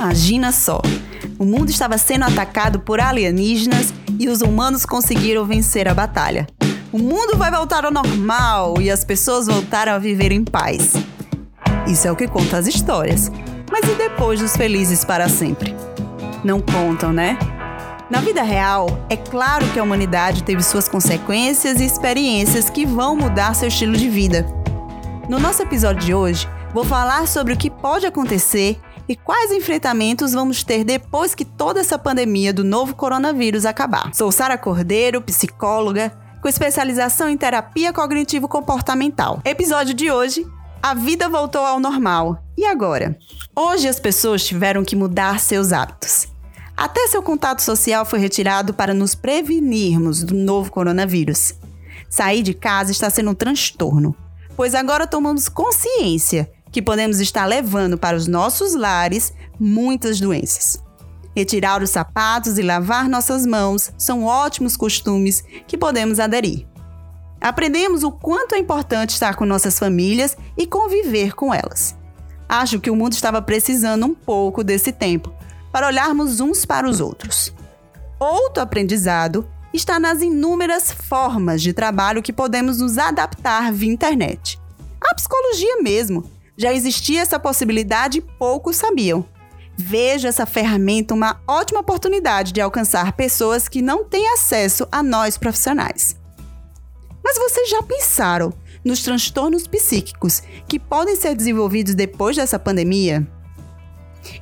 Imagina só! O mundo estava sendo atacado por alienígenas e os humanos conseguiram vencer a batalha. O mundo vai voltar ao normal e as pessoas voltaram a viver em paz. Isso é o que conta as histórias. Mas e depois dos felizes para sempre? Não contam, né? Na vida real, é claro que a humanidade teve suas consequências e experiências que vão mudar seu estilo de vida. No nosso episódio de hoje, vou falar sobre o que pode acontecer e quais enfrentamentos vamos ter depois que toda essa pandemia do novo coronavírus acabar. Sou Sara Cordeiro, psicóloga, com especialização em terapia cognitivo-comportamental. Episódio de hoje: A vida voltou ao normal. E agora? Hoje as pessoas tiveram que mudar seus hábitos. Até seu contato social foi retirado para nos prevenirmos do novo coronavírus. Sair de casa está sendo um transtorno, pois agora tomamos consciência que podemos estar levando para os nossos lares muitas doenças. Retirar os sapatos e lavar nossas mãos são ótimos costumes que podemos aderir. Aprendemos o quanto é importante estar com nossas famílias e conviver com elas. Acho que o mundo estava precisando um pouco desse tempo para olharmos uns para os outros. Outro aprendizado está nas inúmeras formas de trabalho que podemos nos adaptar via internet. A psicologia mesmo já existia essa possibilidade e poucos sabiam. Vejo essa ferramenta uma ótima oportunidade de alcançar pessoas que não têm acesso a nós profissionais. Mas vocês já pensaram nos transtornos psíquicos que podem ser desenvolvidos depois dessa pandemia?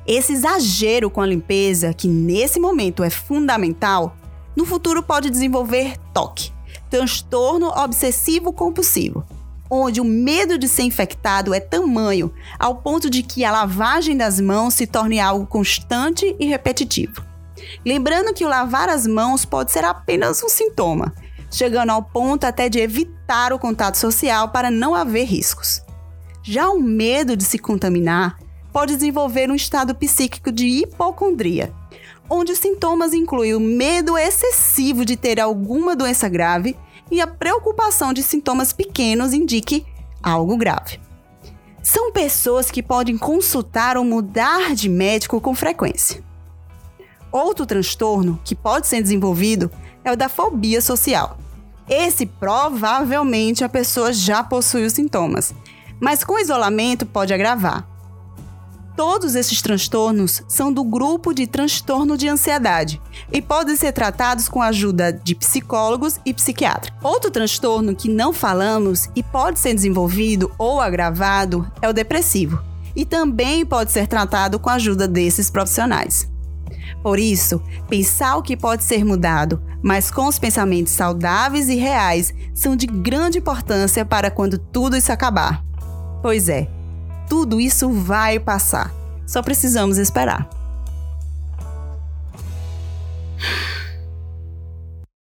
Esse exagero com a limpeza, que nesse momento é fundamental, no futuro pode desenvolver TOC, transtorno obsessivo compulsivo, onde o medo de ser infectado é tamanho ao ponto de que a lavagem das mãos se torne algo constante e repetitivo. Lembrando que o lavar as mãos pode ser apenas um sintoma, chegando ao ponto até de evitar o contato social para não haver riscos. Já o medo de se contaminar pode desenvolver um estado psíquico de hipocondria, onde os sintomas incluem o medo excessivo de ter alguma doença grave e a preocupação de sintomas pequenos indique algo grave. São pessoas que podem consultar ou mudar de médico com frequência. Outro transtorno que pode ser desenvolvido é o da fobia social. Esse provavelmente a pessoa já possui os sintomas, mas com isolamento pode agravar. Todos esses transtornos são do grupo de transtorno de ansiedade e podem ser tratados com a ajuda de psicólogos e psiquiatras. Outro transtorno que não falamos e pode ser desenvolvido ou agravado é o depressivo, e também pode ser tratado com a ajuda desses profissionais. Por isso, pensar o que pode ser mudado, mas com os pensamentos saudáveis e reais, são de grande importância para quando tudo isso acabar. Pois é, tudo isso vai passar. Só precisamos esperar.